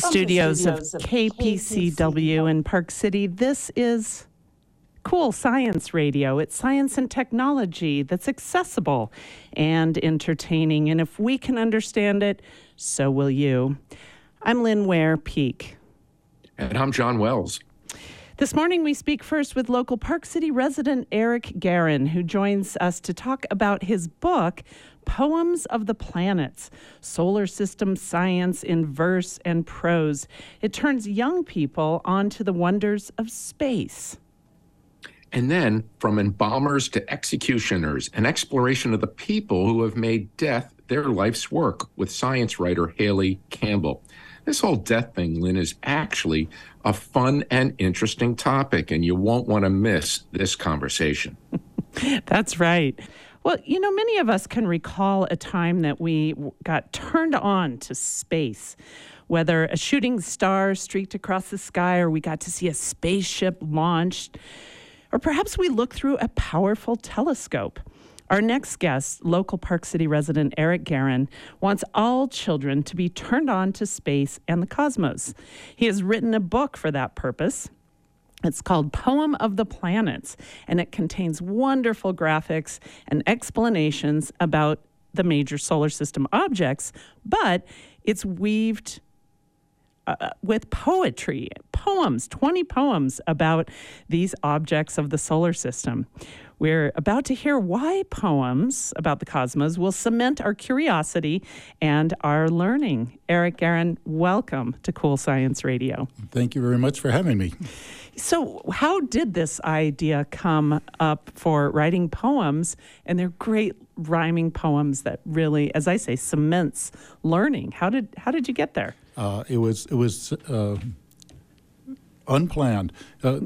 studios, of KPCW in Park City, this is cool science radio. It's science and technology that's accessible and entertaining. And if we can understand it, so will you. I'm Lynn Ware Peek. And I'm John Wells. This morning, we speak first with local Park City resident Eric Garen, who joins us to talk about his book, Poems of the Planets Solar System Science in Verse and Prose. It turns young people onto the wonders of space. And then, from embalmers to executioners, an exploration of the people who have made death their life's work with science writer Hayley Campbell. This whole death thing, Lynn, is actually a fun and interesting topic, and you won't want to miss this conversation. That's right. Well, you know, many of us can recall a time that we got turned on to space, whether a shooting star streaked across the sky or we got to see a spaceship launched, or perhaps we looked through a powerful telescope. Our next guest, local Park City resident Eric Garen, wants all children to be turned on to space and the cosmos. He has written a book for that purpose. It's called Poem of the Planets, and it contains wonderful graphics and explanations about the major solar system objects, but it's weaved uh, with poetry, poems, 20 poems about these objects of the solar system. We're about to hear why poems about the cosmos will cement our curiosity and our learning. Eric Garen, welcome to Cool Science Radio. Thank you very much for having me. So, how did this idea come up for writing poems? And they're great rhyming poems that really, as I say, cements learning. How did how did you get there? Uh, it was it was uh, unplanned. Uh,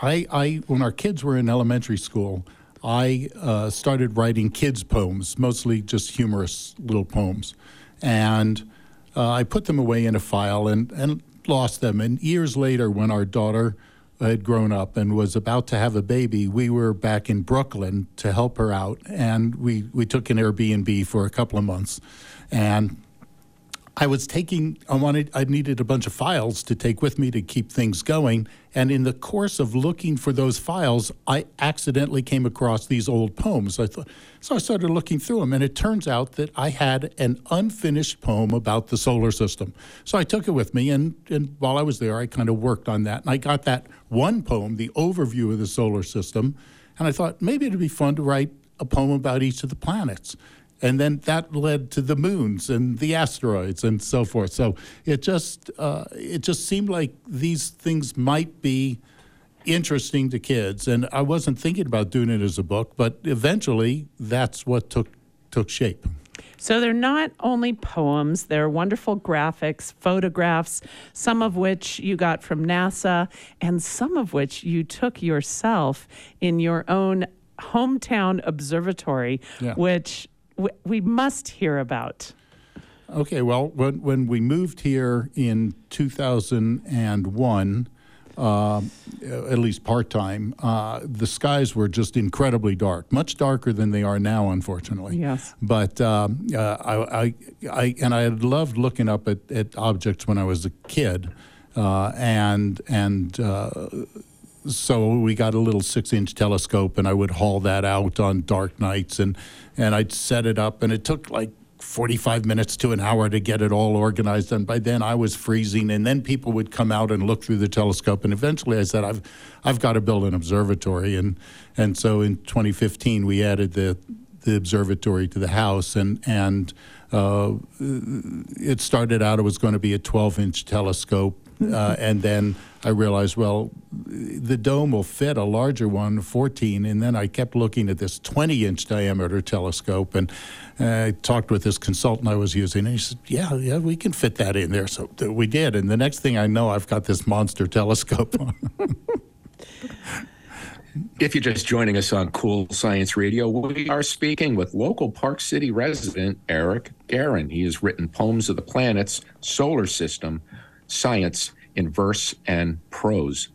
I, I, when our kids were in elementary school, I uh, started writing kids' poems, mostly just humorous little poems. And uh, I put them away in a file and, and lost them. And years later, when our daughter had grown up and was about to have a baby, we were back in Brooklyn to help her out. And we, we took an Airbnb for a couple of months. And I was taking, I wanted, I needed a bunch of files to take with me to keep things going. And in the course of looking for those files, I accidentally came across these old poems. I thought, so I started looking through them, and it turns out that I had an unfinished poem about the solar system. So I took it with me, and, and while I was there, I kind of worked on that. And I got that one poem, the overview of the solar system, and I thought maybe it'd be fun to write a poem about each of the planets and then that led to the moons and the asteroids and so forth. So it just uh, it just seemed like these things might be interesting to kids, and I wasn't thinking about doing it as a book, but eventually that's what took took shape. So they're not only poems, they're wonderful graphics, photographs, some of which you got from NASA, and some of which you took yourself in your own hometown observatory, yeah. which we must hear about. Okay, well, when, when we moved here in 2001, uh, at least part time, uh, the skies were just incredibly dark, much darker than they are now, unfortunately. Yes. But um, uh, I, I, I, and I had loved looking up at, at objects when I was a kid, uh, and and uh, so we got a little six inch telescope and I would haul that out on dark nights and, and I'd set it up and it took like 45 minutes to an hour to get it all organized. And by then I was freezing and then people would come out and look through the telescope. And eventually I said, I've, I've got to build an observatory. And, and so in 2015 we added the, the observatory to the house and, and uh, it started out it was going to be a 12 inch telescope uh, and then I realized, well, the dome will fit a larger one, 14. And then I kept looking at this 20 inch diameter telescope and uh, I talked with this consultant I was using. And he said, yeah, yeah, we can fit that in there. So we did. And the next thing I know, I've got this monster telescope If you're just joining us on Cool Science Radio, we are speaking with local Park City resident Eric Garen. He has written Poems of the Planets, Solar System, Science in Verse and Prose.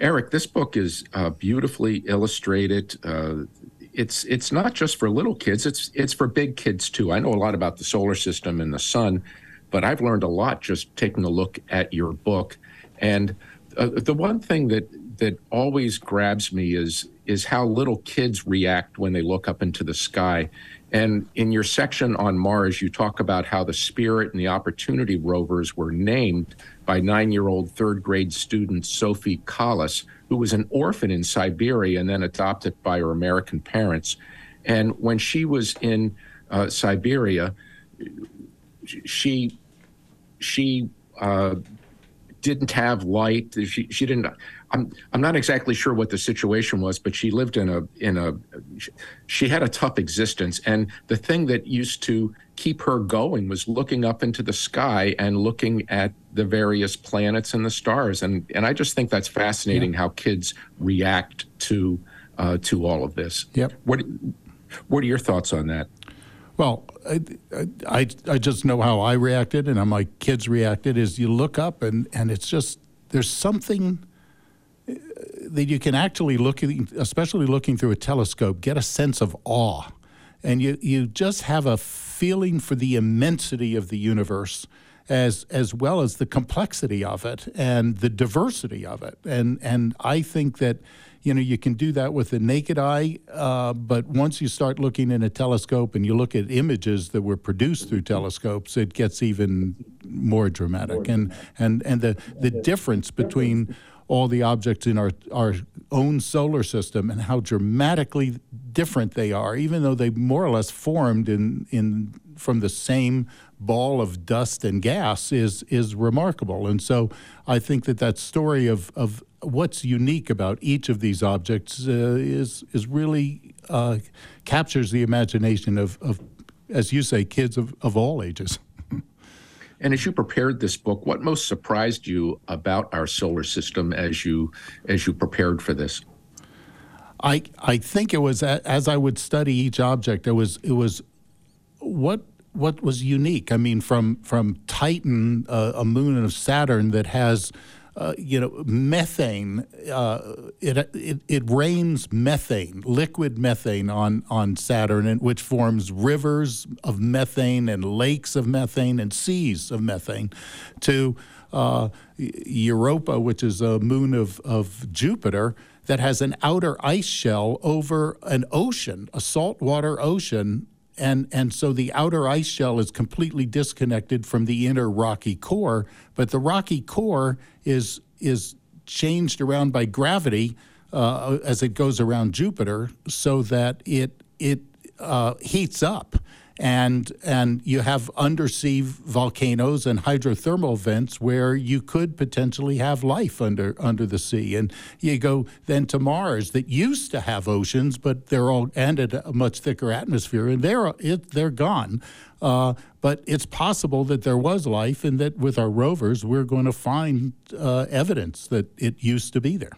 Eric, this book is uh, beautifully illustrated. Uh, it's it's not just for little kids; it's it's for big kids too. I know a lot about the solar system and the sun, but I've learned a lot just taking a look at your book. And uh, the one thing that that always grabs me is is how little kids react when they look up into the sky. And in your section on Mars, you talk about how the Spirit and the Opportunity rovers were named by nine year old third grade student Sofi Collis, who was an orphan in Siberia and then adopted by her American parents. And when she was in uh, Siberia, she she uh, didn't have light. She, she didn't. I'm I'm not exactly sure what the situation was, but she lived in a in a. She had a tough existence, and the thing that used to keep her going was looking up into the sky and looking at the various planets and the stars, and and I just think that's fascinating yeah. how kids react to uh, to all of this. Yep. What what are your thoughts on that? Well, I, I, I just know how I reacted and how my kids reacted is you look up and, and it's just, there's something uh, that you can actually look at, especially looking through a telescope, get a sense of awe. And you, you just have a feeling for the immensity of the universe as, as well as the complexity of it and the diversity of it. And, and I think that you know, you can do that with the naked eye, uh, but once you start looking in a telescope and you look at images that were produced through telescopes, it gets even more dramatic. And and and the the difference between all the objects in our our own solar system and how dramatically different they are, even though they more or less formed in in from the same ball of dust and gas, is is remarkable. And so I think that that story of of what's unique about each of these objects uh, is is really uh, captures the imagination of, of, as you say, kids of, of all ages. And as you prepared this book, what most surprised you about our solar system as you as you prepared for this? I I think it was as I would study each object, it was it was what what was unique. I mean, from from Titan, uh, a moon of Saturn that has uh, you know, methane. Uh, it, it, it rains methane, liquid methane on on Saturn, and which forms rivers of methane and lakes of methane and seas of methane. To uh, Europa, which is a moon of of Jupiter that has an outer ice shell over an ocean, a saltwater ocean and and so the outer ice shell is completely disconnected from the inner rocky core but the rocky core is is changed around by gravity uh, as it goes around Jupiter so that it it uh, heats up and and you have undersea volcanoes and hydrothermal vents where you could potentially have life under under the sea. And you go then to Mars that used to have oceans but they're all and a much thicker atmosphere and they're it, they're gone. Uh, but it's possible that there was life and that with our rovers we're going to find uh, evidence that it used to be there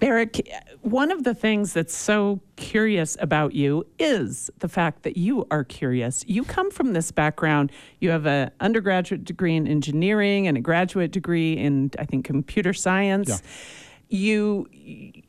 Eric, one of the things that's so curious about you is the fact that you are curious. You come from this background. You have an undergraduate degree in engineering and a graduate degree in, I think, computer science. Yeah. You,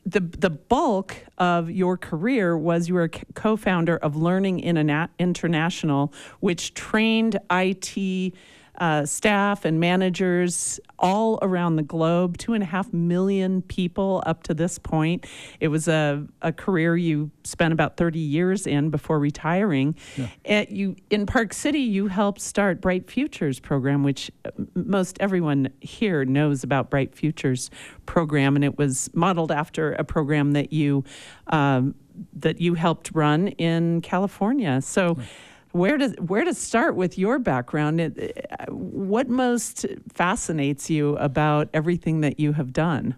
the the bulk of your career was you were a co-founder of Learning International, which trained IT uh, staff and managers all around the globe, two and a half million people up to this point. It was a, a career you spent about 30 years in before retiring. Yeah. At you in Park City, you helped start Bright Futures program, which uh, most everyone here knows about Bright Futures program, and it was modeled after a program that you um, that you helped run in California. So. Right where to where to start with your background? It, what most fascinates you about everything that you have done?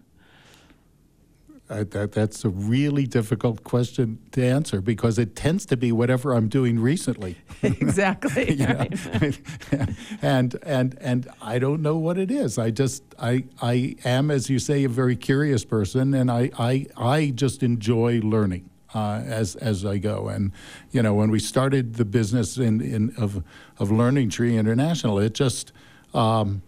Uh, that, that's a really difficult question to answer because it tends to be whatever I'm doing recently. exactly. right. and and and I don't know what it is. I just I I am, as you say, a very curious person, and I I I just enjoy learning uh, as as I go. And you know, when we started the business in, in of of Learning Tree International, it just um,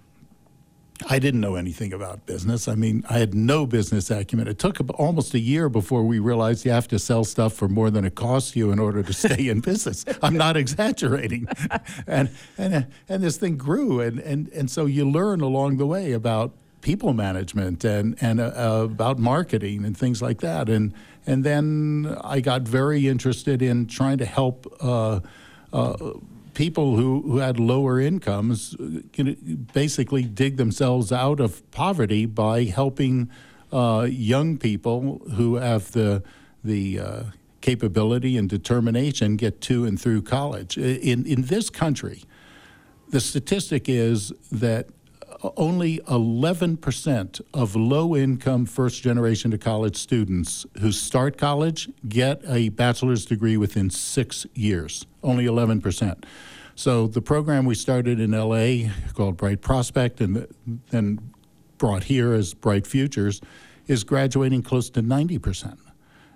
I didn't know anything about business. I mean, I had no business acumen. It took almost a year before we realized you have to sell stuff for more than it costs you in order to stay in business. I'm not exaggerating. and, and, and this thing grew. And, and, and so you learn along the way about people management and, and uh, about marketing and things like that. And, and then I got very interested in trying to help. Uh, uh, people who, who had lower incomes you know, basically dig themselves out of poverty by helping uh, young people who have the the uh, capability and determination get to and through college. In in this country, the statistic is that only 11% of low income first generation to college students who start college get a bachelor's degree within six years. Only 11%. So the program we started in LA called Bright Prospect and then brought here as Bright Futures is graduating close to 90%.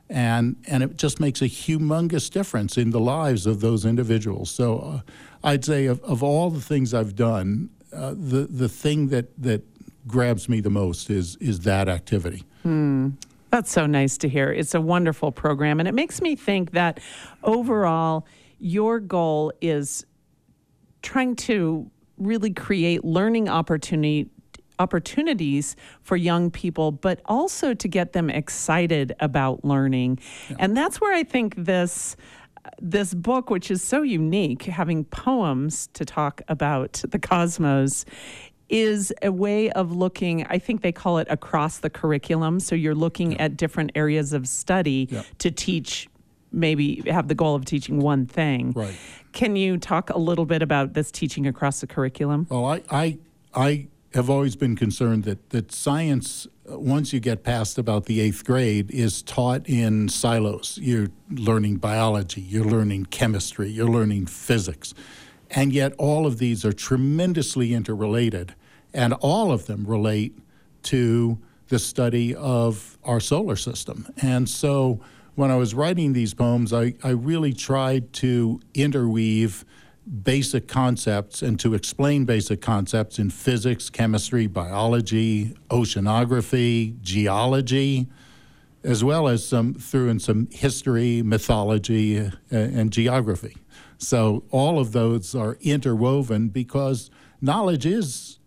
And, and it just makes a humongous difference in the lives of those individuals. So uh, I'd say of, of all the things I've done, uh, the, the thing that, that grabs me the most is, is that activity. Hmm. That's so nice to hear. It's a wonderful program. And it makes me think that overall, your goal is trying to really create learning opportunity opportunities for young people, but also to get them excited about learning. Yeah. And that's where I think this this book, which is so unique, having poems to talk about the cosmos, is a way of looking, I think they call it across the curriculum. So you're looking yeah. at different areas of study yeah. to teach, maybe have the goal of teaching one thing. Right. Can you talk a little bit about this teaching across the curriculum? Well, I, I, I have always been concerned that, that science, uh, once you get past about the eighth grade, is taught in silos. You're learning biology, you're learning chemistry, you're learning physics. And yet, all of these are tremendously interrelated, and all of them relate to the study of our solar system. And so, when I was writing these poems, I, I really tried to interweave basic concepts and to explain basic concepts in physics, chemistry, biology, oceanography, geology, as well as some through in some history, mythology, uh, and geography. So all of those are interwoven because knowledge is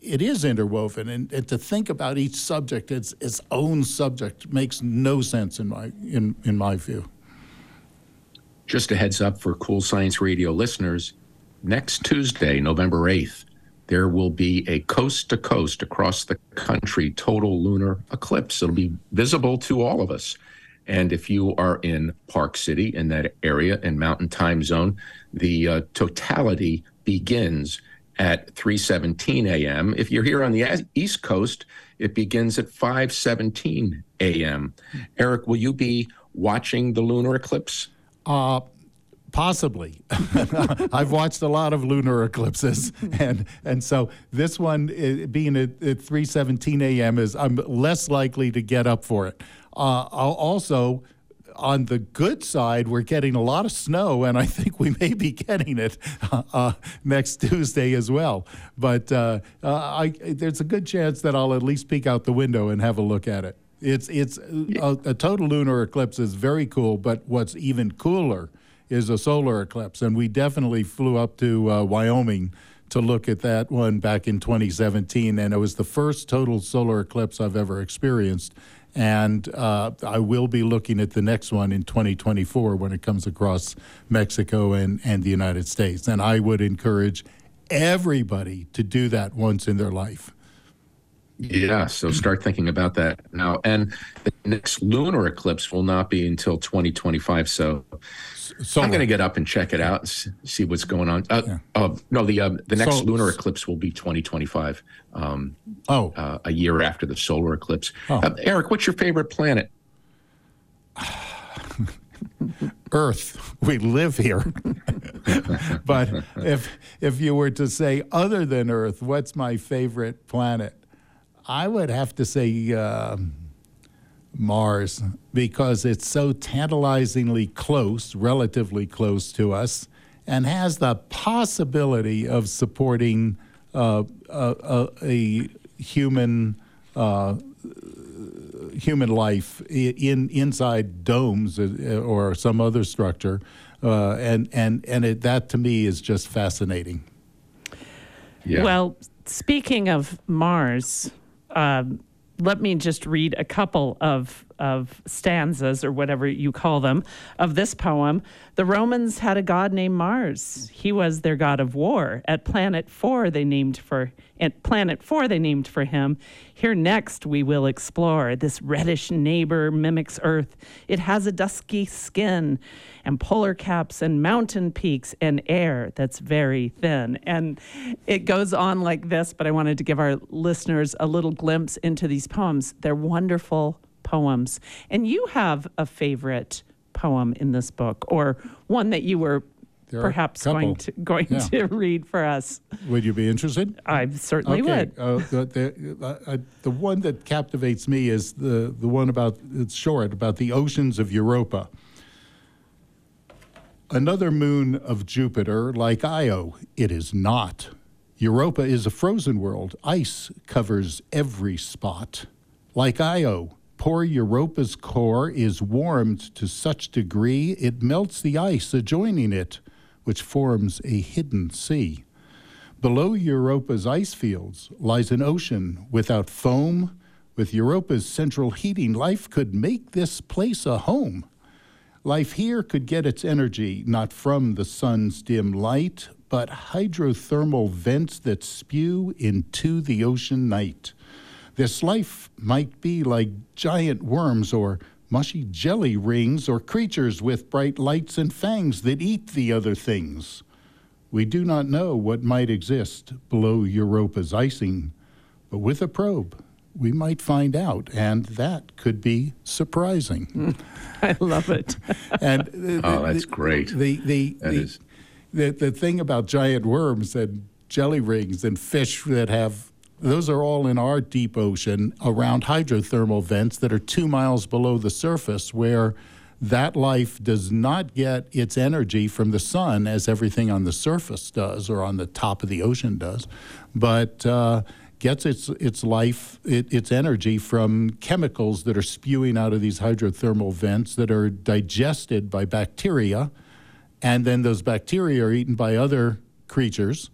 it is interwoven, and, and, to think about each subject as its own subject makes no sense in my in, in my view. Just a heads up for Cool Science Radio listeners: next Tuesday, November eighth, there will be a coast to coast across the country total lunar eclipse. It'll be visible to all of us. And if you are in Park City, in that area, in Mountain Time Zone, the uh, totality begins at 3:17 a.m. If you're here on the East Coast, it begins at 5:17 a.m. Eric, will you be watching the lunar eclipse? Uh, possibly. I've watched a lot of lunar eclipses, and and so this one uh, being at, at 3:17 a.m. is I'm less likely to get up for it. Uh, also on the good side, we're getting a lot of snow, and I think we may be getting it uh, uh, next Tuesday as well. But uh, uh, I, there's a good chance that I'll at least peek out the window and have a look at it. It's it's a, a total lunar eclipse is very cool, but what's even cooler is a solar eclipse, and we definitely flew up to uh, Wyoming to look at that one back in 2017, and it was the first total solar eclipse I've ever experienced and uh, I will be looking at the next one in 2024 when it comes across Mexico and, and the United States. And I would encourage everybody to do that once in their life. Yeah, so start thinking about that now. And the next lunar eclipse will not be until 2025. So Solar. I'm going to get up and check it out and see what's going on. Uh, yeah. uh, no, the uh, the next so, lunar eclipse will be 2025. Um, oh, uh, a year after the solar eclipse. Oh. Uh, Eric, what's your favorite planet? Earth. We live here. but if if you were to say other than Earth, what's my favorite planet? I would have to say. Um, Mars because it's so tantalizingly close, relatively close to us, and has the possibility of supporting uh, a, a, human uh, human life in inside domes uh, or some other structure, uh, and and and it, that to me is just fascinating. Yeah. Well, speaking of Mars, um, let me just read a couple of of stanzas or whatever you call them of this poem. The Romans had a god named Mars. He was their god of war. At planet 4 they named for at planet 4 they named for him. Here next we will explore. This reddish neighbor mimics Earth. It has a dusky skin and polar caps and mountain peaks and air that's very thin. And it goes on like this, but I wanted to give our listeners a little glimpse into these poems. They're wonderful poems. And you have a favorite poem in this book, or one that you were perhaps going to going Yeah. to read for us. Would you be interested? I certainly would. Uh, the, the, uh, the one that captivates me is the, the one about, it's short, about the oceans of Europa. Another moon of Jupiter, like Io, it is not. Europa is a frozen world. Ice covers every spot. Like Io, poor Europa's core is warmed to such degree it melts the ice adjoining it, which forms a hidden sea. Below Europa's ice fields lies an ocean without foam. With Europa's central heating, life could make this place a home. Life here could get its energy not from the sun's dim light, but hydrothermal vents that spew into the ocean night. This life might be like giant worms or mushy jelly rings or creatures with bright lights and fangs that eat the other things. We do not know what might exist below Europa's icing, but with a probe, we might find out, and that could be surprising. I love it. and uh, the, Oh, the- that's great. The the That the, is- the the thing about giant worms and jelly rings and fish that have those are all in our deep ocean around hydrothermal vents that are two miles below the surface where that life does not get its energy from the sun as everything on the surface does or on the top of the ocean does, but uh, gets its its life it, its energy from chemicals that are spewing out of these hydrothermal vents that are digested by bacteria, and then those bacteria are eaten by other creatures,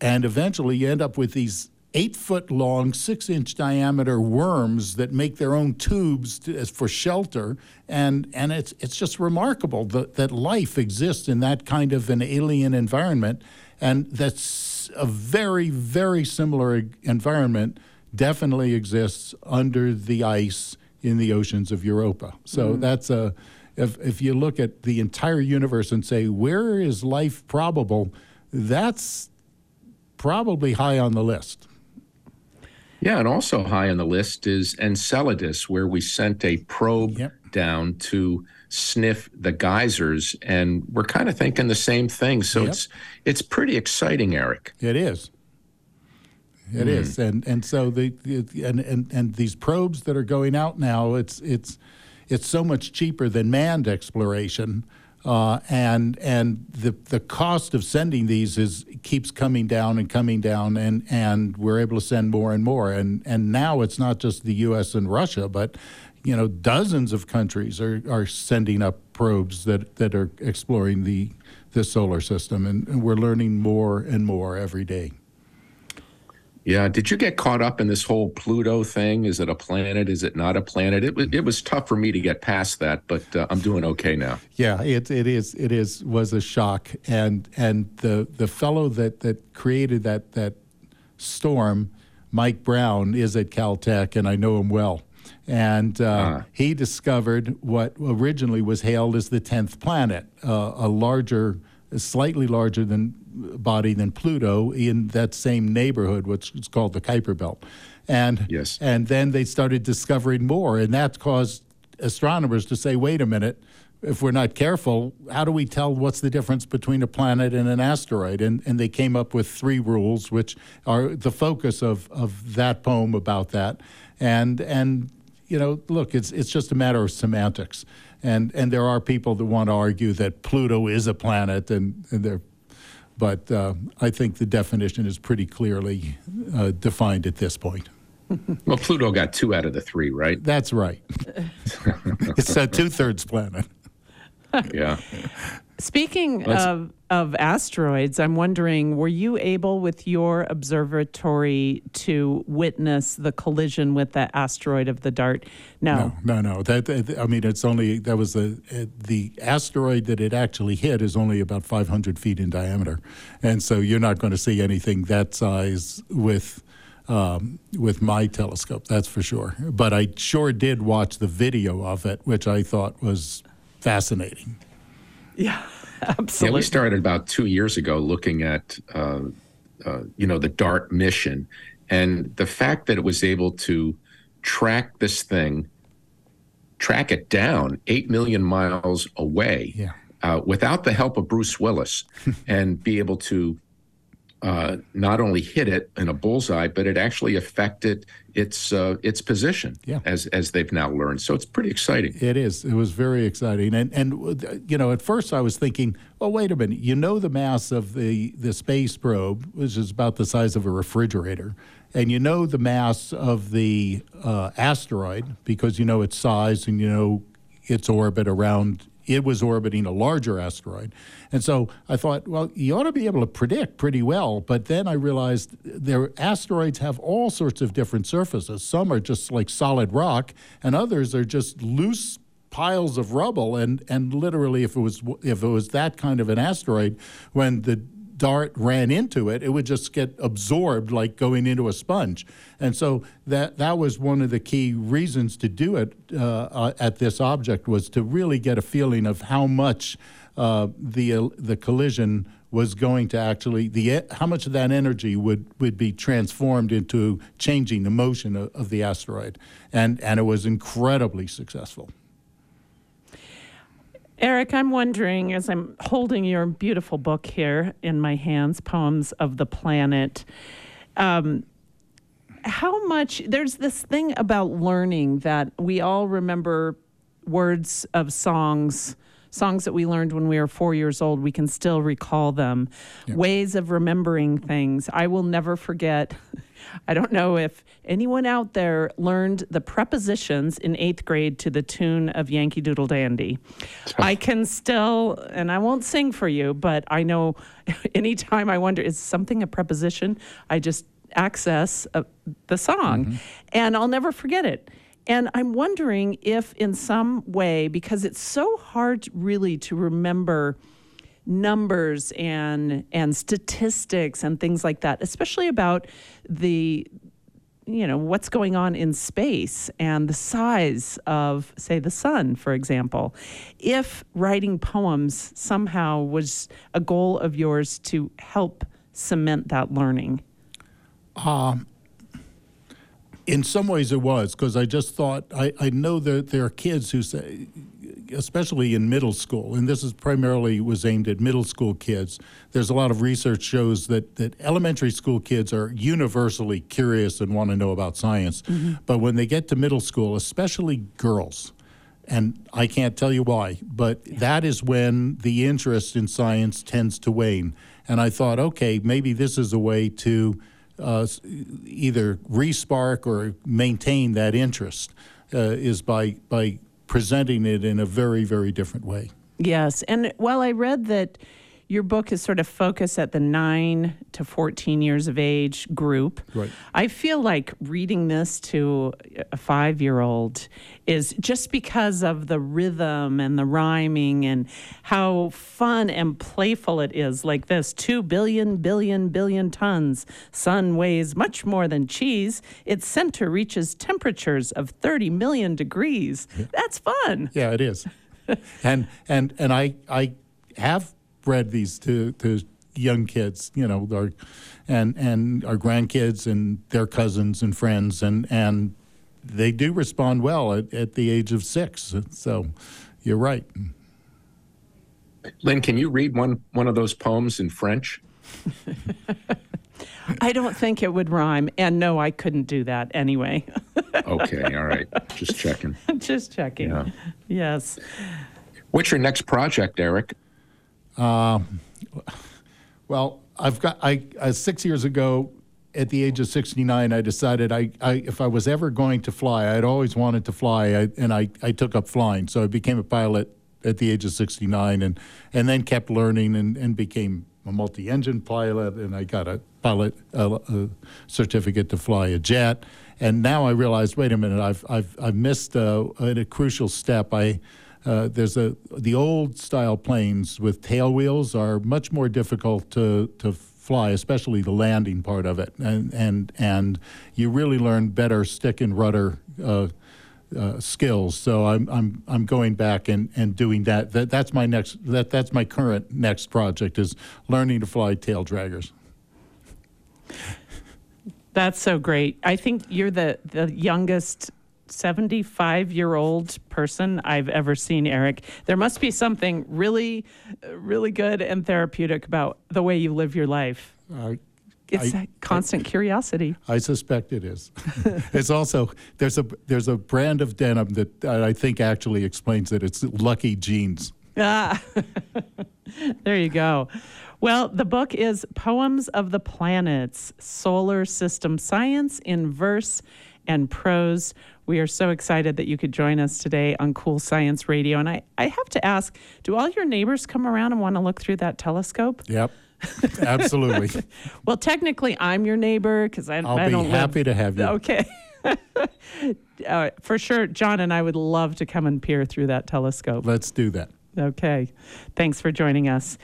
and eventually you end up with these eight foot long, six inch diameter worms that make their own tubes to, as for shelter. And, and it's, it's just remarkable that, that life exists in that kind of an alien environment. And that's a very, very similar environment definitely exists under the ice in the oceans of Europa. So mm-hmm. that's a, if, if you look at the entire universe and say, where is life probable? That's probably high on the list. Yeah, and also high on the list is Enceladus, where we sent a probe Yep. down to sniff the geysers, and we're kind of thinking the same thing. So Yep. it's it's pretty exciting, Eric. It is. It hmm. is, and and so the, the and, and and these probes that are going out now, it's it's it's so much cheaper than manned exploration, uh, and and the the cost of sending these is keeps coming down and coming down, and and we're able to send more and more, and and now it's not just the U.S. and Russia, but you know dozens of countries are are sending up probes that that are exploring the the solar system, and, and we're learning more and more every day. Yeah. Did you get caught up in this whole Pluto thing? Is it a planet? Is it not a planet? It was it was tough for me to get past that, but uh, I'm doing okay now. Yeah, it it is it is was a shock, and and the the fellow that that created that that storm, Mike Brown, is at Caltech, and I know him well, and uh, Ah. he discovered what originally was hailed as the tenth planet, uh, a larger, slightly larger than body than Pluto in that same neighborhood, which is called the Kuiper Belt, and Yes. and then they started discovering more, and that caused astronomers to say, wait a minute, if we're not careful, how do we tell what's the difference between a planet and an asteroid? And, and they came up with three rules, which are the focus of, of that poem about that. And, and you know, look, it's, it's just a matter of semantics. And, and there are people that want to argue that Pluto is a planet, and, and they're but uh, I think the definition is pretty clearly uh, defined at this point. Well, Pluto got two out of the three, right? That's right. it's a two thirds planet. Yeah. Speaking Let's- of, of asteroids, I'm wondering were you able with your observatory to witness the collision with the asteroid of the Dart? No. No, no, no. That, that- I mean, it's only that was the uh, the asteroid that it actually hit is only about 500 feet in diameter, and so you're not going to see anything that size with um, with my telescope. That's for sure. But I sure did watch the video of it, which I thought was fascinating. Yeah, Yeah, absolutely. we started about two years ago looking at, uh, uh, you know, the DART mission, and the fact that it was able to track this thing, track it down eight million miles away, Yeah. uh, without the help of Bruce Willis, and be able to uh, not only hit it in a bullseye, but it actually affected its uh, its position, Yeah. as as they've now learned. So it's pretty exciting. It is. It was very exciting, and and you know, at first I was thinking, well, wait a minute. You know, the mass of the the space probe, which is about the size of a refrigerator, and you know the mass of the uh, asteroid because you know its size and you know its orbit around. It was orbiting a larger asteroid, and so I thought, well, you ought to be able to predict pretty well. But then I realized their asteroids have all sorts of different surfaces. Some are just like solid rock, and others are just loose piles of rubble and and literally if it was if it was that kind of an asteroid when the dart ran into it it would just get absorbed like going into a sponge. And so that that was one of the key reasons to do it uh, uh, at this object was to really get a feeling of how much uh, the uh, the collision was going to actually the how much of that energy would would be transformed into changing the motion of, of the asteroid. And and it was incredibly successful Eric, I'm wondering as I'm holding your beautiful book here in my hands, Poems of the Planet, um, how much there's this thing about learning that we all remember words of songs songs that we learned when we were four years old we can still recall them. Ways of remembering things. I will never forget i don't know if anyone out there learned the prepositions in eighth grade to the tune of yankee doodle dandy. I can still and i won't sing for you but i know anytime i wonder is something a preposition? I just access uh, the song. And I'll never forget it. And I'm wondering if, in some way, because it's so hard really to remember numbers and and statistics and things like that, especially about the you know what's going on in space and the size of say the sun for example. If writing poems somehow was a goal of yours to help cement that learning um, In some ways, it was because I just thought I, I know that there are kids who say, especially in middle school, and this is primarily was aimed at middle school kids. There's a lot of research shows that that elementary school kids are universally curious and want to know about science, mm-hmm. but when they get to middle school, especially girls, and I can't tell you why, but that is when the interest in science tends to wane. And I thought, okay, maybe this is a way to uh, either respark or maintain that interest uh, is by by presenting it in a very very different way. Yes. And while I read that your book is sort of focused at the 9 to 14 years of age group, Right. I feel like reading this to a five year old is just because of the rhythm and the rhyming and how fun and playful it is. Like this 2 billion, billion, billion tons. Sun weighs much more than cheese. Its center reaches temperatures of 30 million degrees. That's fun. Yeah, it is. and and and I I have read these to to young kids, you know, our and and our grandkids and their cousins and friends and and they do respond well at, at the age of six. So you're right. Lynn, can you read one one of those poems in French? I don't think it would rhyme. And no, I couldn't do that anyway. Okay, all right, just checking. Just checking. Yeah. Yes. What's your next project, Eric? Well, I've got I uh, six years ago, at the age of 69, I decided I, I if I was ever going to fly, I'd always wanted to fly, I, and I, I took up flying. So I became a pilot at the age of 69, and and then kept learning and, and became a multi-engine pilot, and I got a pilot uh, certificate to fly a jet. And now I realize, wait a minute, I've I've I've missed a, a crucial step. I uh, there's a the old style planes with tail wheels are much more difficult to to fly, especially the landing part of it, and and and you really learn better stick and rudder. Uh, uh, skills. So I'm I'm I'm going back and, and doing that. That that's my next that that's my current next project is learning to fly tail draggers. That's so great. I think you're the the youngest 75 year old person I've ever seen, Eric. There must be something really, really good and therapeutic about the way you live your life. Uh, it's I, a constant I, curiosity. I suspect it is. it's also there's a there's a brand of denim that I think actually explains it. It's Lucky Jeans. Ah, there you go. Well, the book is Poems of the Planets Solar System Science in Verse and Prose. We are so excited that you could join us today on Cool Science Radio. And I, I have to ask do all your neighbors come around and want to look through that telescope? Yep. Absolutely. well, technically, I'm your neighbor because I, I'll I don't I'll be happy live. to have you. Okay. uh, for sure, John and I would love to come and peer through that telescope. Let's do that. Okay. Thanks for joining us.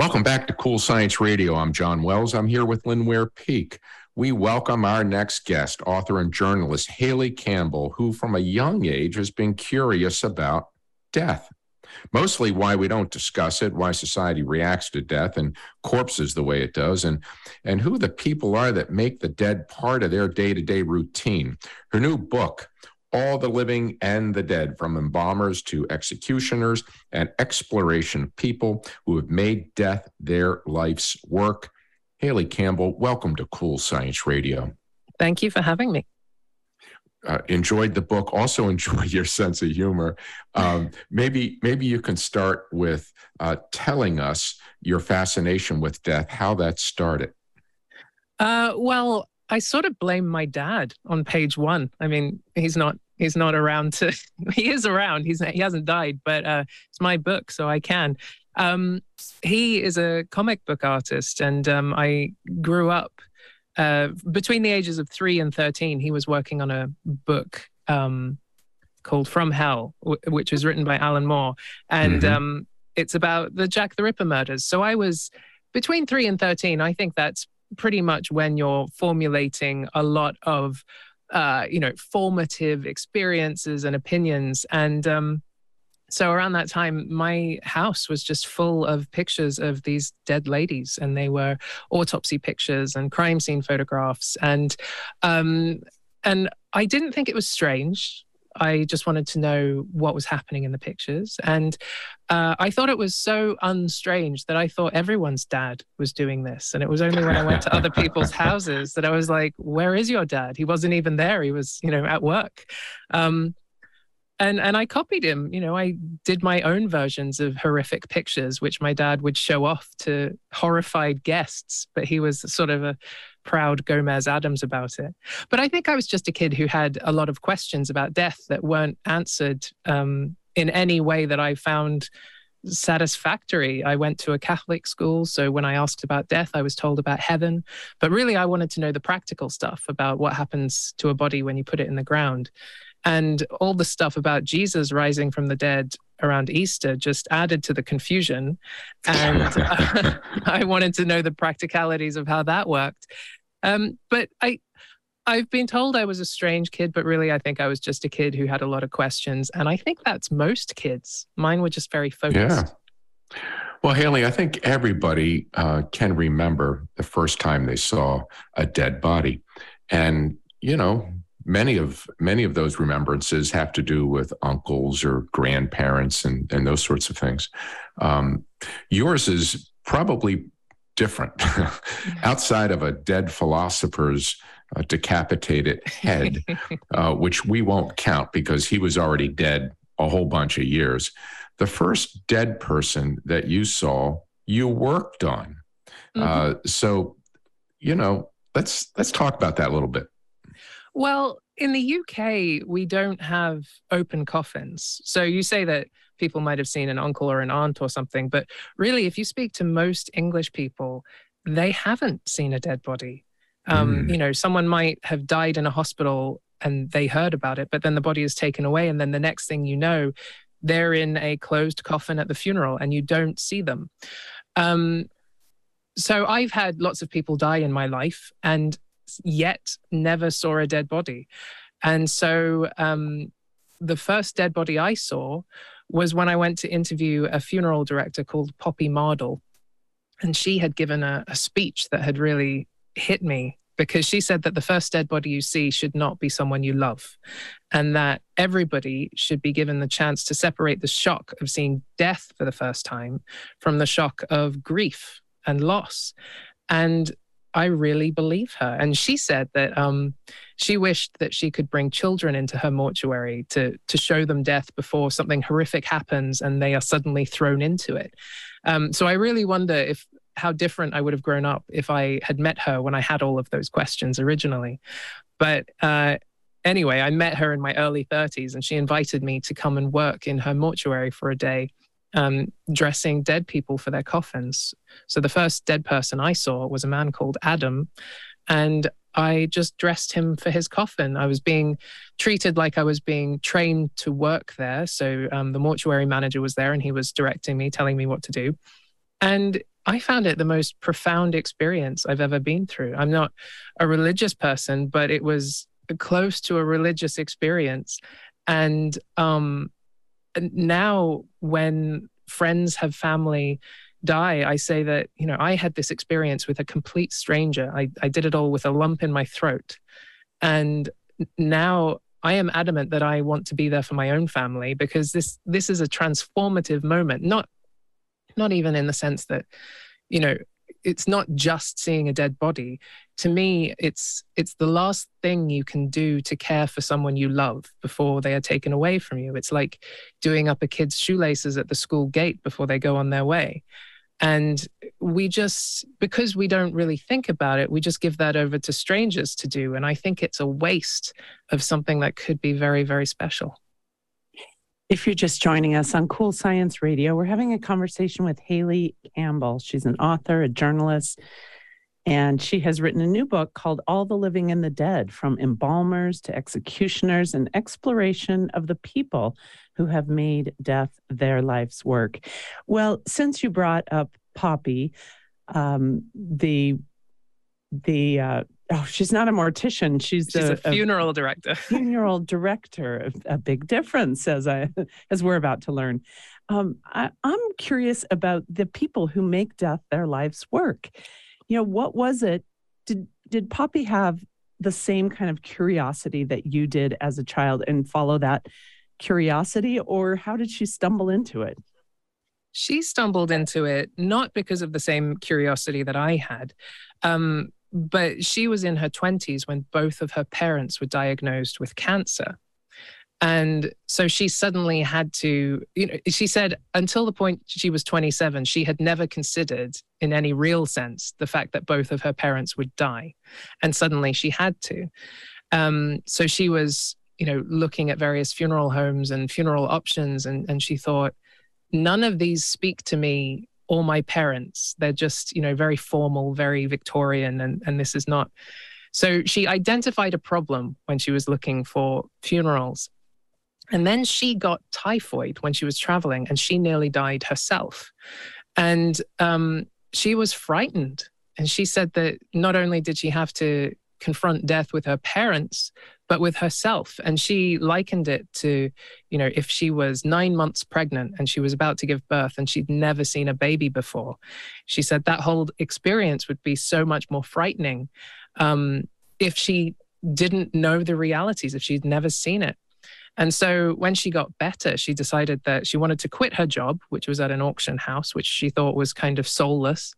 Welcome back to Cool Science Radio. I'm John Wells. I'm here with Lynn Ware Peek. We welcome our next guest, author and journalist Hayley Campbell, who from a young age has been curious about death. Mostly why we don't discuss it, why society reacts to death and corpses the way it does, and, and who the people are that make the dead part of their day to day routine. Her new book, all the living and the dead, from embalmers to executioners, and exploration of people who have made death their life's work. Hayley Campbell, welcome to Cool Science Radio. Thank you for having me. Uh, enjoyed the book. Also enjoyed your sense of humor. Um, maybe maybe you can start with uh, telling us your fascination with death, how that started. Uh, well, I sort of blame my dad on page one. I mean, he's not he's not around to he is around. He's he hasn't died, but uh, it's my book, so I can. Um, he is a comic book artist, and um, I grew up uh, between the ages of three and thirteen. He was working on a book um, called From Hell, which was written by Alan Moore, and mm-hmm. Um, it's about the Jack the Ripper murders. So I was between three and thirteen. I think that's pretty much when you're formulating a lot of uh, you know formative experiences and opinions. And um, so around that time my house was just full of pictures of these dead ladies and they were autopsy pictures and crime scene photographs. And um, and i didn't think it was strange I just wanted to know what was happening in the pictures. And uh, I thought it was so unstrange that I thought everyone's dad was doing this. And it was only when I went to other people's houses that I was like, where is your dad? He wasn't even there. He was, you know, at work. Um, and and I copied him. You know, I did my own versions of horrific pictures, which my dad would show off to horrified guests. But he was sort of a proud Gomez Addams about it. But I think I was just a kid who had a lot of questions about death that weren't answered um, in any way that I found satisfactory. I went to a Catholic school, so when I asked about death, I was told about heaven. But really, I wanted to know the practical stuff about what happens to a body when you put it in the ground. And all the stuff about Jesus rising from the dead around Easter just added to the confusion. And uh, I wanted to know the practicalities of how that worked. Um, but I, I've been told I was a strange kid, but really I think I was just a kid who had a lot of questions. And I think that's most kids. Mine were just very focused. Yeah. Well, Hayley, I think everybody uh, can remember the first time they saw a dead body. And, you know, many of many of those remembrances have to do with uncles or grandparents and, and those sorts of things. Um, yours is probably different. Outside of a dead philosopher's a decapitated head, uh, which we won't count because he was already dead a whole bunch of years. The first dead person that you saw, you worked on. Mm-hmm. Uh, so, you know, let's let's talk about that a little bit. Well, in the UK, we don't have open coffins. So you say that people might have seen an uncle or an aunt or something, but really, if you speak to most English people, they haven't seen a dead body. Um, mm. You know, someone might have died in a hospital and they heard about it, but then the body is taken away. And then the next thing you know, they're in a closed coffin at the funeral and you don't see them. Um, so I've had lots of people die in my life and yet never saw a dead body. And so um, the first dead body I saw was when I went to interview a funeral director called Poppy Mardall. And she had given a, a speech that had really hit me because she said that the first dead body you see should not be someone you love, and that everybody should be given the chance to separate the shock of seeing death for the first time from the shock of grief and loss. And I really believe her. And she said that um, she wished that she could bring children into her mortuary to to show them death before something horrific happens and they are suddenly thrown into it. Um, so I really wonder if how different I would have grown up if I had met her when I had all of those questions originally. But uh, anyway, I met her in my early 30s and she invited me to come and work in her mortuary for a day um, dressing dead people for their coffins. So the first dead person I saw was a man called Adam, and I just dressed him for his coffin. I was being treated like I was being trained to work there. So um, the mortuary manager was there and he was directing me, telling me what to do. And I found it the most profound experience I've ever been through. I'm not a religious person, but it was close to a religious experience. And um, now when friends have family die, I say that, you know, I had this experience with a complete stranger. I, I did it all with a lump in my throat. And now I am adamant that I want to be there for my own family because this this is a transformative moment. Not not even in the sense that, you know, it's not just seeing a dead body. To me it's it's the last thing you can do to care for someone you love before they are taken away from you. It's like doing up a kid's shoelaces at the school gate before they go on their way. And we just because we don't really think about it we just give that over to strangers to do. And i think it's a waste of something that could be very very special if you're just joining us on Cool Science Radio, we're having a conversation with Hayley Campbell. She's an author, a journalist, and she has written a new book called All the Living and the Dead From Embalmers to Executioners An Exploration of the People Who Have Made Death Their Life's Work. Well, since you brought up Poppy, um, the the uh, oh, she's not a mortician. She's, she's a, a funeral a director. funeral director. A, big difference, as I as we're about to learn. Um, I, I'm curious about the people who make death their life's work. You know, what was it? Did did Poppy have the same kind of curiosity that you did as a child and follow that curiosity, or how did she stumble into it? She stumbled into it not because of the same curiosity that I had. Um, but she was in her 20s when both of her parents were diagnosed with cancer. And so she suddenly had to, you know, she said until the point she was 27, she had never considered in any real sense the fact that both of her parents would die. And suddenly she had to. Um, so she was, you know, looking at various funeral homes and funeral options. And, and she thought, none of these speak to me or my parents. They're just, you know, very formal, very Victorian, and, and this is not. So she identified a problem when she was looking for funerals. And then she got typhoid when she was traveling and she nearly died herself. And um, she was frightened. And she said that not only did she have to confront death with her parents, but with herself. And she likened it to, you know, if she was nine months pregnant and she was about to give birth and she'd never seen a baby before. She said that whole experience would be so much more frightening um, if she didn't know the realities, if she'd never seen it. And so when she got better, she decided that she wanted to quit her job, which was at an auction house, which she thought was kind of soulless.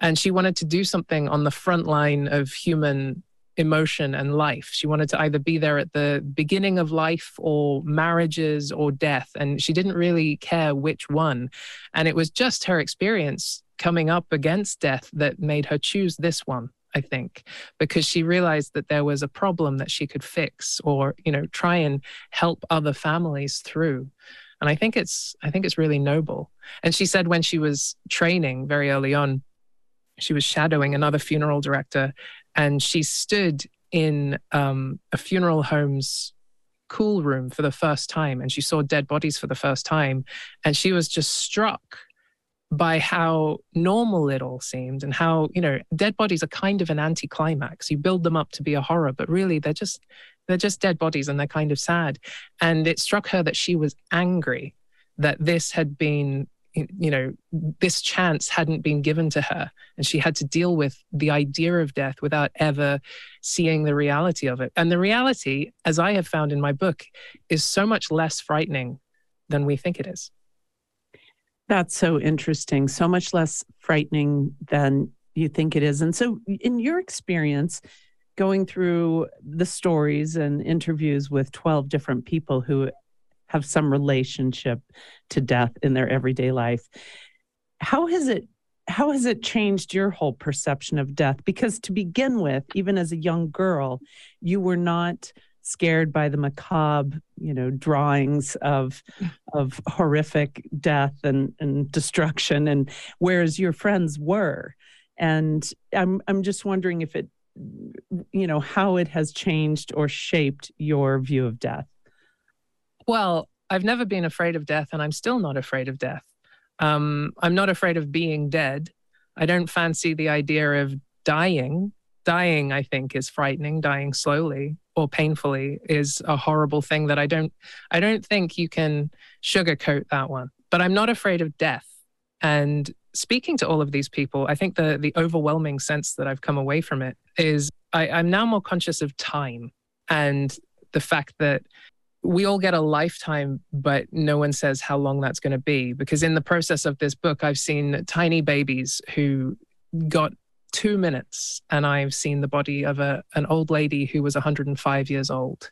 And she wanted to do something on the front line of human emotion and life. She wanted to either be there at the beginning of life or marriages or death. And she didn't really care which one. And it was just her experience coming up against death that made her choose this one. I think, because she realized that there was a problem that she could fix or, you know, try and help other families through. And I think it's I think it's really noble. And she said when she was training very early on, she was shadowing another funeral director and she stood in um, a funeral home's cool room for the first time and she saw dead bodies for the first time. And she was just struck by how normal it all seemed and how you know dead bodies are kind of an anticlimax. You build them up to be a horror but really they're just they're just dead bodies and they're kind of sad. And it struck her that she was angry that this had been you know, this chance hadn't been given to her, and she had to deal with the idea of death without ever seeing the reality of it. And the reality, as I have found in my book, is so much less frightening than we think it is. That's so interesting. So much less frightening than you think it is. And so, in your experience, going through the stories and interviews with 12 different people who have some relationship to death in their everyday life. How has it how has it changed your whole perception of death? Because to begin with, even as a young girl, you were not scared by the macabre, you know, drawings of of horrific death and, and destruction, and whereas your friends were. And I'm I'm just wondering if it, you know, how it has changed or shaped your view of death. Well, I've never been afraid of death, and I'm still not afraid of death. Um, I'm not afraid of being dead. I don't fancy the idea of dying. Dying, I think, is frightening. Dying slowly or painfully is a horrible thing that I don't. I don't think you can sugarcoat that one. But I'm not afraid of death. And speaking to all of these people, I think the the overwhelming sense that I've come away from it is I, I'm now more conscious of time and the fact that we all get a lifetime, but no one says how long that's going to be. Because in the process of this book, I've seen tiny babies who got two minutes, and I've seen the body of a, an old lady who was 105 years old.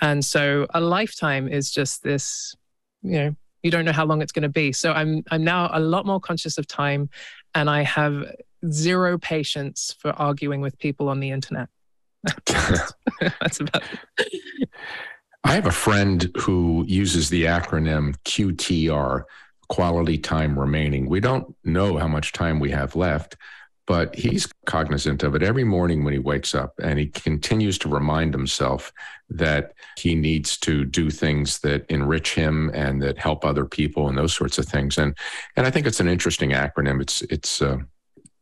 And so a lifetime is just this, you know, you don't know how long it's going to be. So I'm I'm now a lot more conscious of time, and I have zero patience for arguing with people on the internet. that's about. It. I have a friend who uses the acronym QTR, quality time remaining. We don't know how much time we have left, but he's cognizant of it. Every morning when he wakes up and he continues to remind himself that he needs to do things that enrich him and that help other people and those sorts of things. And and I think it's an interesting acronym. It's it's uh,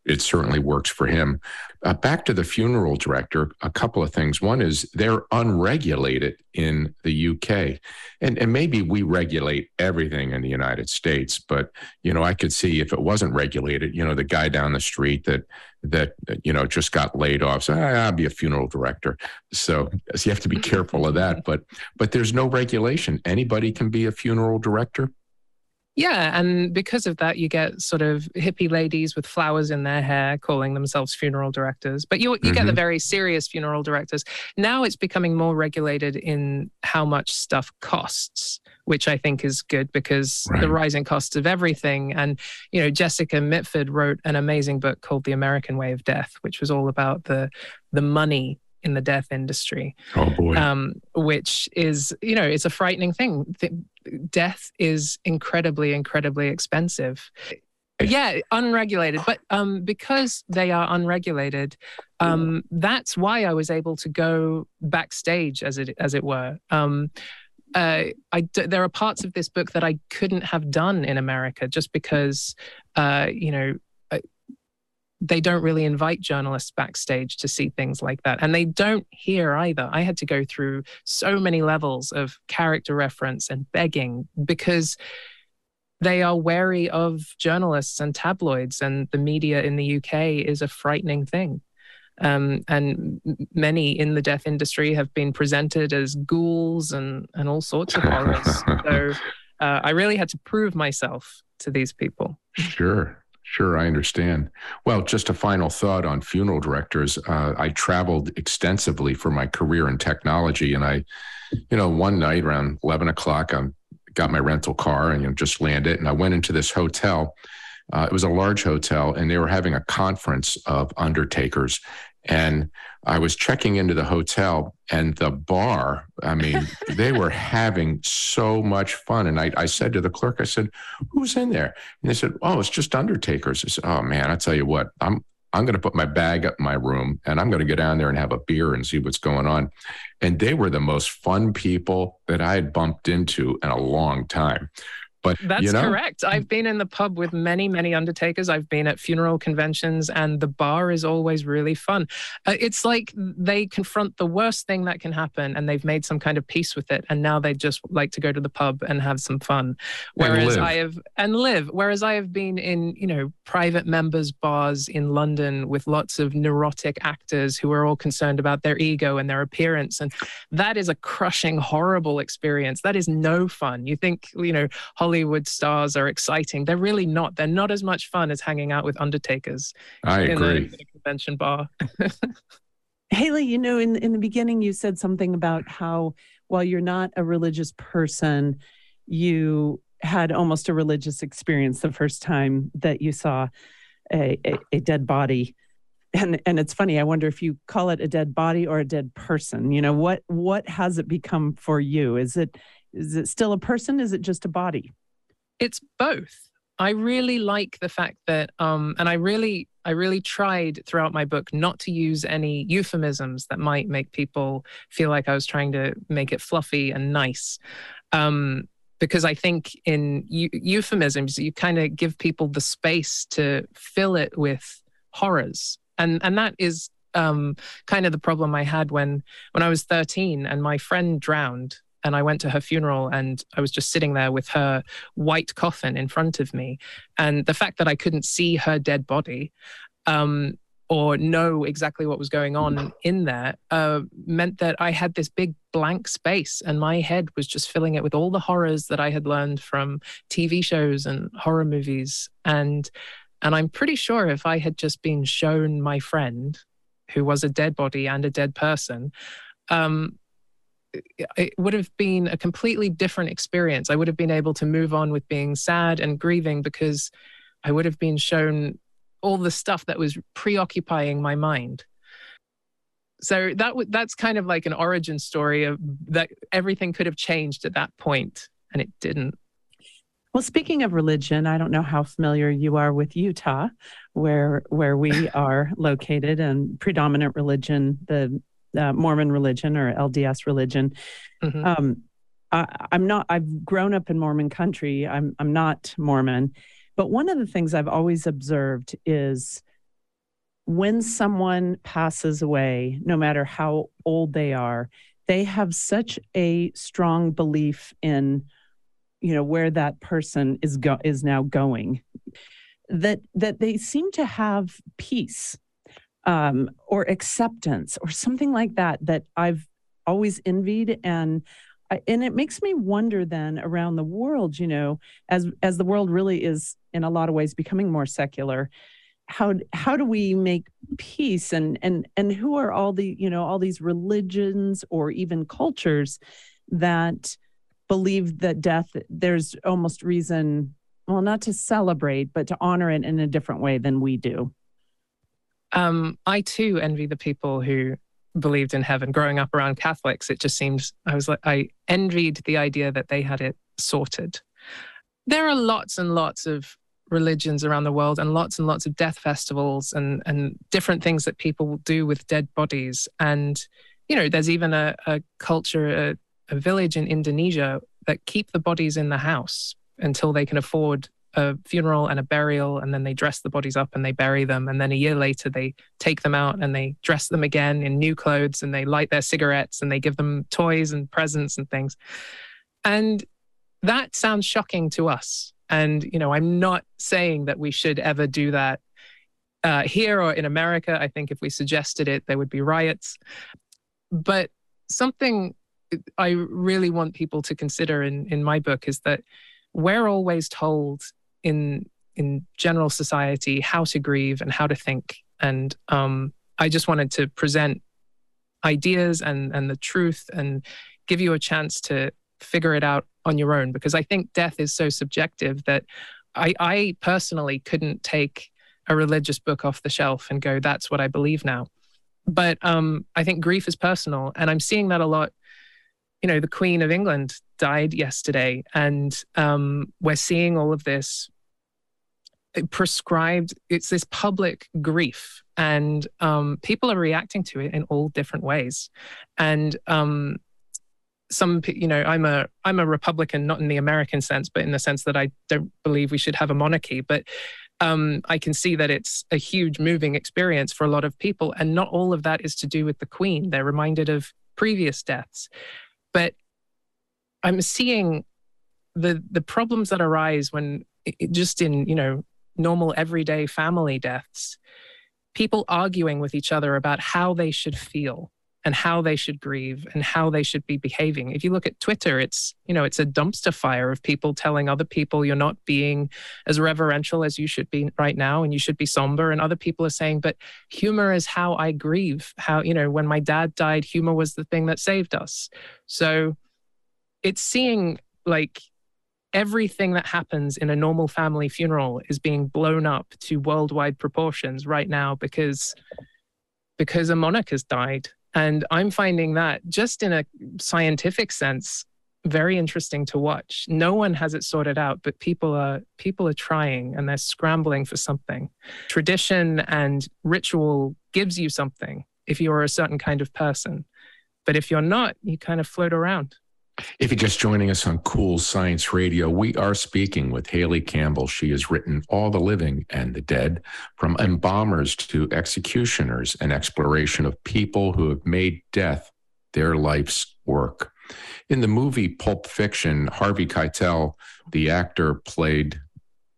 it certainly works for him. Uh, back to the funeral director, a couple of things. One is they're unregulated in the UK, and and maybe we regulate everything in the United States, but you know I could see if it wasn't regulated, you know, the guy down the street that that you know just got laid off, so ah, I'll be a funeral director. So, so you have to be careful of that. But but there's no regulation. Anybody can be a funeral director. Yeah, and because of that, you get sort of hippie ladies with flowers in their hair calling themselves funeral directors. But you you mm-hmm. get the mm-hmm. very serious funeral directors. Now it's becoming more regulated in how much stuff costs, which I think is good because right. the rising costs of everything. And you know, Jessica Mitford wrote an amazing book called The American Way of Death, which was all about the the money in the death industry. Oh boy. Um, which is, you know, it's a frightening thing. Death is incredibly, incredibly expensive. Yeah, unregulated. But um, because they are unregulated, um, that's why I was able to go backstage, as it as it were. Um, uh, I, there are parts of this book that I couldn't have done in America just because, uh, you know, they don't really invite journalists backstage to see things like that. And they don't hear either. I had to go through so many levels of character reference and begging because they are wary of journalists and tabloids, and the media in the UK is a frightening thing. Um, and many in the death industry have been presented as ghouls and, and all sorts of horrors. so uh, I really had to prove myself to these people. Sure. Sure, I understand. Well, just a final thought on funeral directors. Uh, I traveled extensively for my career in technology, and I, you know, one night around eleven o'clock, I got my rental car and you know just landed, and I went into this hotel. Uh, it was a large hotel, and they were having a conference of undertakers, and I was checking into the hotel and the bar, I mean, they were having so much fun. And I, I said to the clerk, I said, who's in there? And they said, oh, it's just undertakers. I said, oh man, I tell you what, I'm, I'm going to put my bag up in my room and I'm going to go down there and have a beer and see what's going on. And they were the most fun people that I had bumped into in a long time. But that's you know, correct. I've been in the pub with many, many undertakers. I've been at funeral conventions, and the bar is always really fun. Uh, it's like they confront the worst thing that can happen, and they've made some kind of peace with it, and now they just like to go to the pub and have some fun. Whereas I have and live. Whereas I have been in, you know, private members bars in London with lots of neurotic actors who are all concerned about their ego and their appearance, and that is a crushing, horrible experience. That is no fun. You think, you know, Holly Hollywood stars are exciting. They're really not. They're not as much fun as hanging out with undertakers. I agree. In a convention bar. Hayley, you know, in in the beginning, you said something about how while you're not a religious person, you had almost a religious experience the first time that you saw a, a, a dead body and and it's funny i wonder if you call it a dead body or a dead person you know what what has it become for you is it is it still a person is it just a body it's both. I really like the fact that, um, and I really, I really tried throughout my book not to use any euphemisms that might make people feel like I was trying to make it fluffy and nice. Um, because I think in eu- euphemisms, you kind of give people the space to fill it with horrors, and and that is um, kind of the problem I had when when I was 13 and my friend drowned and I went to her funeral and I was just sitting there with her white coffin in front of me. And the fact that I couldn't see her dead body um, or know exactly what was going on in there uh, meant that I had this big blank space and my head was just filling it with all the horrors that I had learned from TV shows and horror movies. And and I'm pretty sure if I had just been shown my friend, who was a dead body and a dead person, um, it would have been a completely different experience. I would have been able to move on with being sad and grieving because I would have been shown all the stuff that was preoccupying my mind. So that w- that's kind of like an origin story of that everything could have changed at that point and it didn't. Well, speaking of religion, I don't know how familiar you are with Utah, where where we are located, and predominant religion, the uh, Mormon religion or LDS religion. Mm-hmm. Um, I, I'm not. I've grown up in Mormon country. I'm I'm not Mormon, but one of the things I've always observed is when someone passes away, no matter how old they are, they have such a strong belief in you know where that person is go is now going that that they seem to have peace um, or acceptance or something like that that I've always envied. And and it makes me wonder then around the world you know as as the world really is in a lot of ways becoming more secular how how do we make peace? And and and who are all the you know all these religions or even cultures that believe that death there's almost reason well not to celebrate but to honor it in a different way than we do um, I too envy the people who believed in heaven. Growing up around Catholics, it just seems I was like I envied the idea that they had it sorted. There are lots and lots of religions around the world and lots and lots of death festivals and and different things that people do with dead bodies. And you know, there's even a, a culture, a, a village in Indonesia that keep the bodies in the house until they can afford a funeral and a burial, and then they dress the bodies up and they bury them. And then a year later, they take them out and they dress them again in new clothes and they light their cigarettes and they give them toys and presents and things. And that sounds shocking to us. And, you know, I'm not saying that we should ever do that uh, here or in America. I think if we suggested it, there would be riots. But something I really want people to consider in, in my book is that we're always told in in general society how to grieve and how to think. And um, I just wanted to present ideas and and the truth and give you a chance to figure it out on your own because I think death is so subjective that I, I personally couldn't take a religious book off the shelf and go, that's what I believe now. But um, I think grief is personal. And I'm seeing that a lot. You know, the Queen of England died yesterday, and um, we're seeing all of this prescribed, it's this public grief. And um, people are reacting to it in all different ways. And um, some you know i'm a i'm a republican not in the american sense but in the sense that i don't believe we should have a monarchy but um, i can see that it's a huge moving experience for a lot of people and not all of that is to do with the queen they're reminded of previous deaths but i'm seeing the the problems that arise when it, just in you know normal everyday family deaths people arguing with each other about how they should feel and how they should grieve and how they should be behaving. If you look at Twitter, it's, you know, it's a dumpster fire of people telling other people you're not being as reverential as you should be right now and you should be somber. And other people are saying, but humor is how I grieve. How, you know, when my dad died, humor was the thing that saved us. So it's seeing like everything that happens in a normal family funeral is being blown up to worldwide proportions right now because because a monarch has died and I'm finding that just in a scientific sense, very interesting to watch. No one has it sorted out, but people are people are trying and they're scrambling for something. Tradition and ritual gives you something if you're a certain kind of person. But if you're not, you kind of float around. If you're just joining us on Cool Science Radio, we are speaking with Hayley Campbell. She has written All the Living and the Dead, from embalmers to executioners, an exploration of people who have made death their life's work. In the movie Pulp Fiction, Harvey Keitel, the actor, played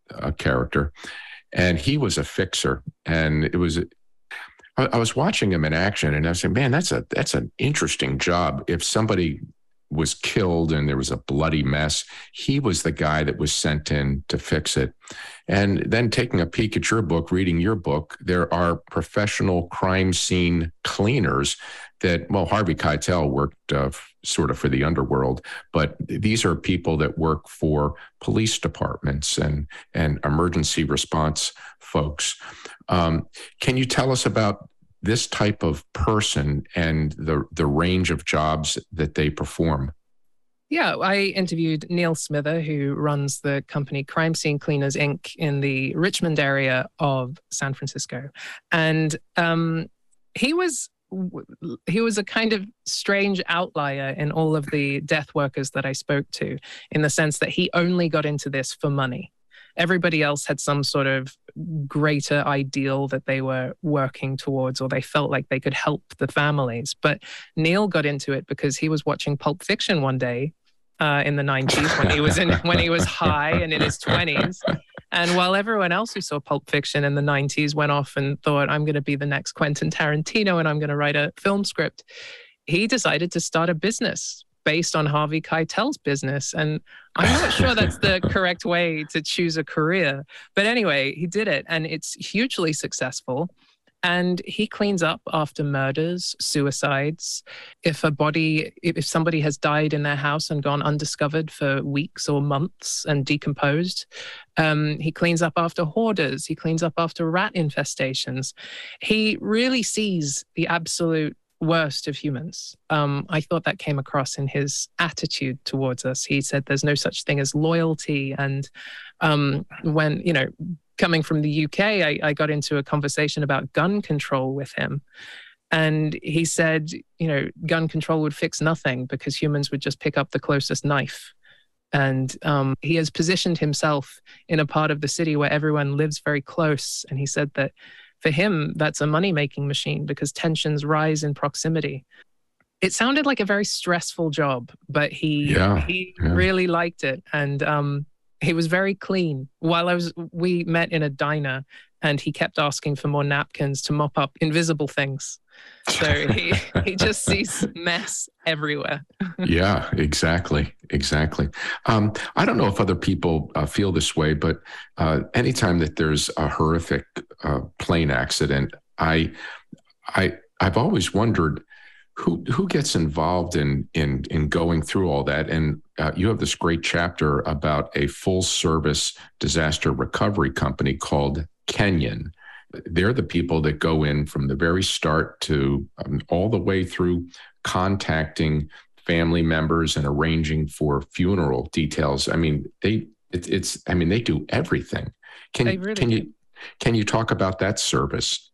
a character, and he was a fixer. And it was I was watching him in action and I was saying, man, that's a that's an interesting job. If somebody was killed and there was a bloody mess. He was the guy that was sent in to fix it. And then taking a peek at your book, reading your book, there are professional crime scene cleaners that, well, Harvey Keitel worked uh, sort of for the underworld, but these are people that work for police departments and, and emergency response folks. Um, can you tell us about this type of person and the the range of jobs that they perform? Yeah, I interviewed Neal Smither, who runs the company Crime Scene Cleaners Inc. in the Richmond area of San Francisco, and um, he was he was a kind of strange outlier in all of the death workers that I spoke to, in the sense that he only got into this for money everybody else had some sort of greater ideal that they were working towards or they felt like they could help the families. But Neal got into it because he was watching Pulp Fiction one day uh, in the 90s when he was in when he was high and in his 20s. And while everyone else who saw Pulp Fiction in the 90s went off and thought, I'm going to be the next Quentin Tarantino and I'm going to write a film script, he decided to start a business based on Harvey Keitel's business. And I'm not sure that's the correct way to choose a career. But anyway, he did it and it's hugely successful. And he cleans up after murders, suicides. If a body, if somebody has died in their house and gone undiscovered for weeks or months and decomposed, um, he cleans up after hoarders. He cleans up after rat infestations. He really sees the absolute worst of humans. Um, I thought that came across in his attitude towards us. He said there's no such thing as loyalty. And um, when, you know, coming from the UK, I, I got into a conversation about gun control with him. And he said, you know, gun control would fix nothing because humans would just pick up the closest knife. And um, he has positioned himself in a part of the city where everyone lives very close. And he said that for him, that's a money making machine because tensions rise in proximity. It sounded like a very stressful job, but he yeah, he yeah. really liked it, and um, he was very clean. While I was, we met in a diner, and he kept asking for more napkins to mop up invisible things. So he, he just sees mess everywhere. yeah, exactly. Exactly. Um, I don't know if other people uh, feel this way, but uh, anytime that there's a horrific uh, plane accident, I, I, I've always wondered who who gets involved in in in going through all that. And uh, you have this great chapter about a full service disaster recovery company called Kenyon they're the people that go in from the very start to um, all the way through contacting family members and arranging for funeral details. I mean, they it, it's I mean they do everything. Can really can do. you can you talk about that service?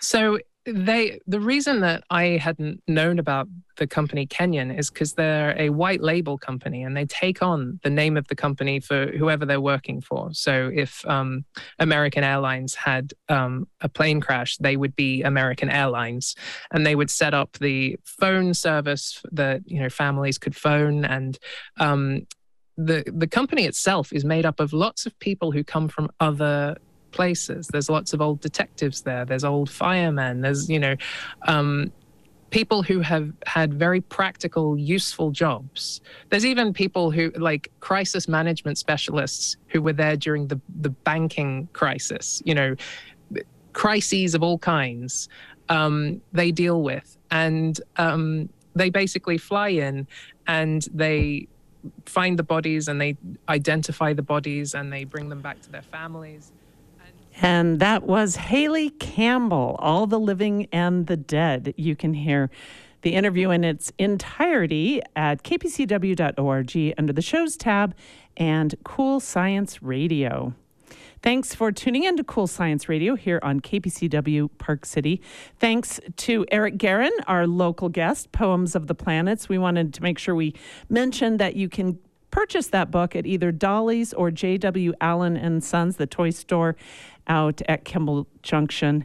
So they the reason that I hadn't known about the company Kenyon is because they're a white label company and they take on the name of the company for whoever they're working for. So if um, American Airlines had um, a plane crash, they would be American Airlines, and they would set up the phone service that you know families could phone and. Um, the the company itself is made up of lots of people who come from other places. There's lots of old detectives there. There's old firemen. There's, you know, um, people who have had very practical, useful jobs. There's even people who, like crisis management specialists, who were there during the, the banking crisis, you know, crises of all kinds um, they deal with. And um, they basically fly in and they find the bodies and they identify the bodies and they bring them back to their families. And that was Hayley Campbell, All the Living and the Dead. You can hear the interview in its entirety at kpcw.org under the shows tab and Cool Science Radio. Thanks for tuning in to Cool Science Radio here on KPCW Park City. Thanks to Eric Guerin, our local guest, Poems of the Planets. We wanted to make sure we mentioned that you can purchase that book at either Dolly's or J.W. Allen and Sons, the toy store out at Kimball Junction.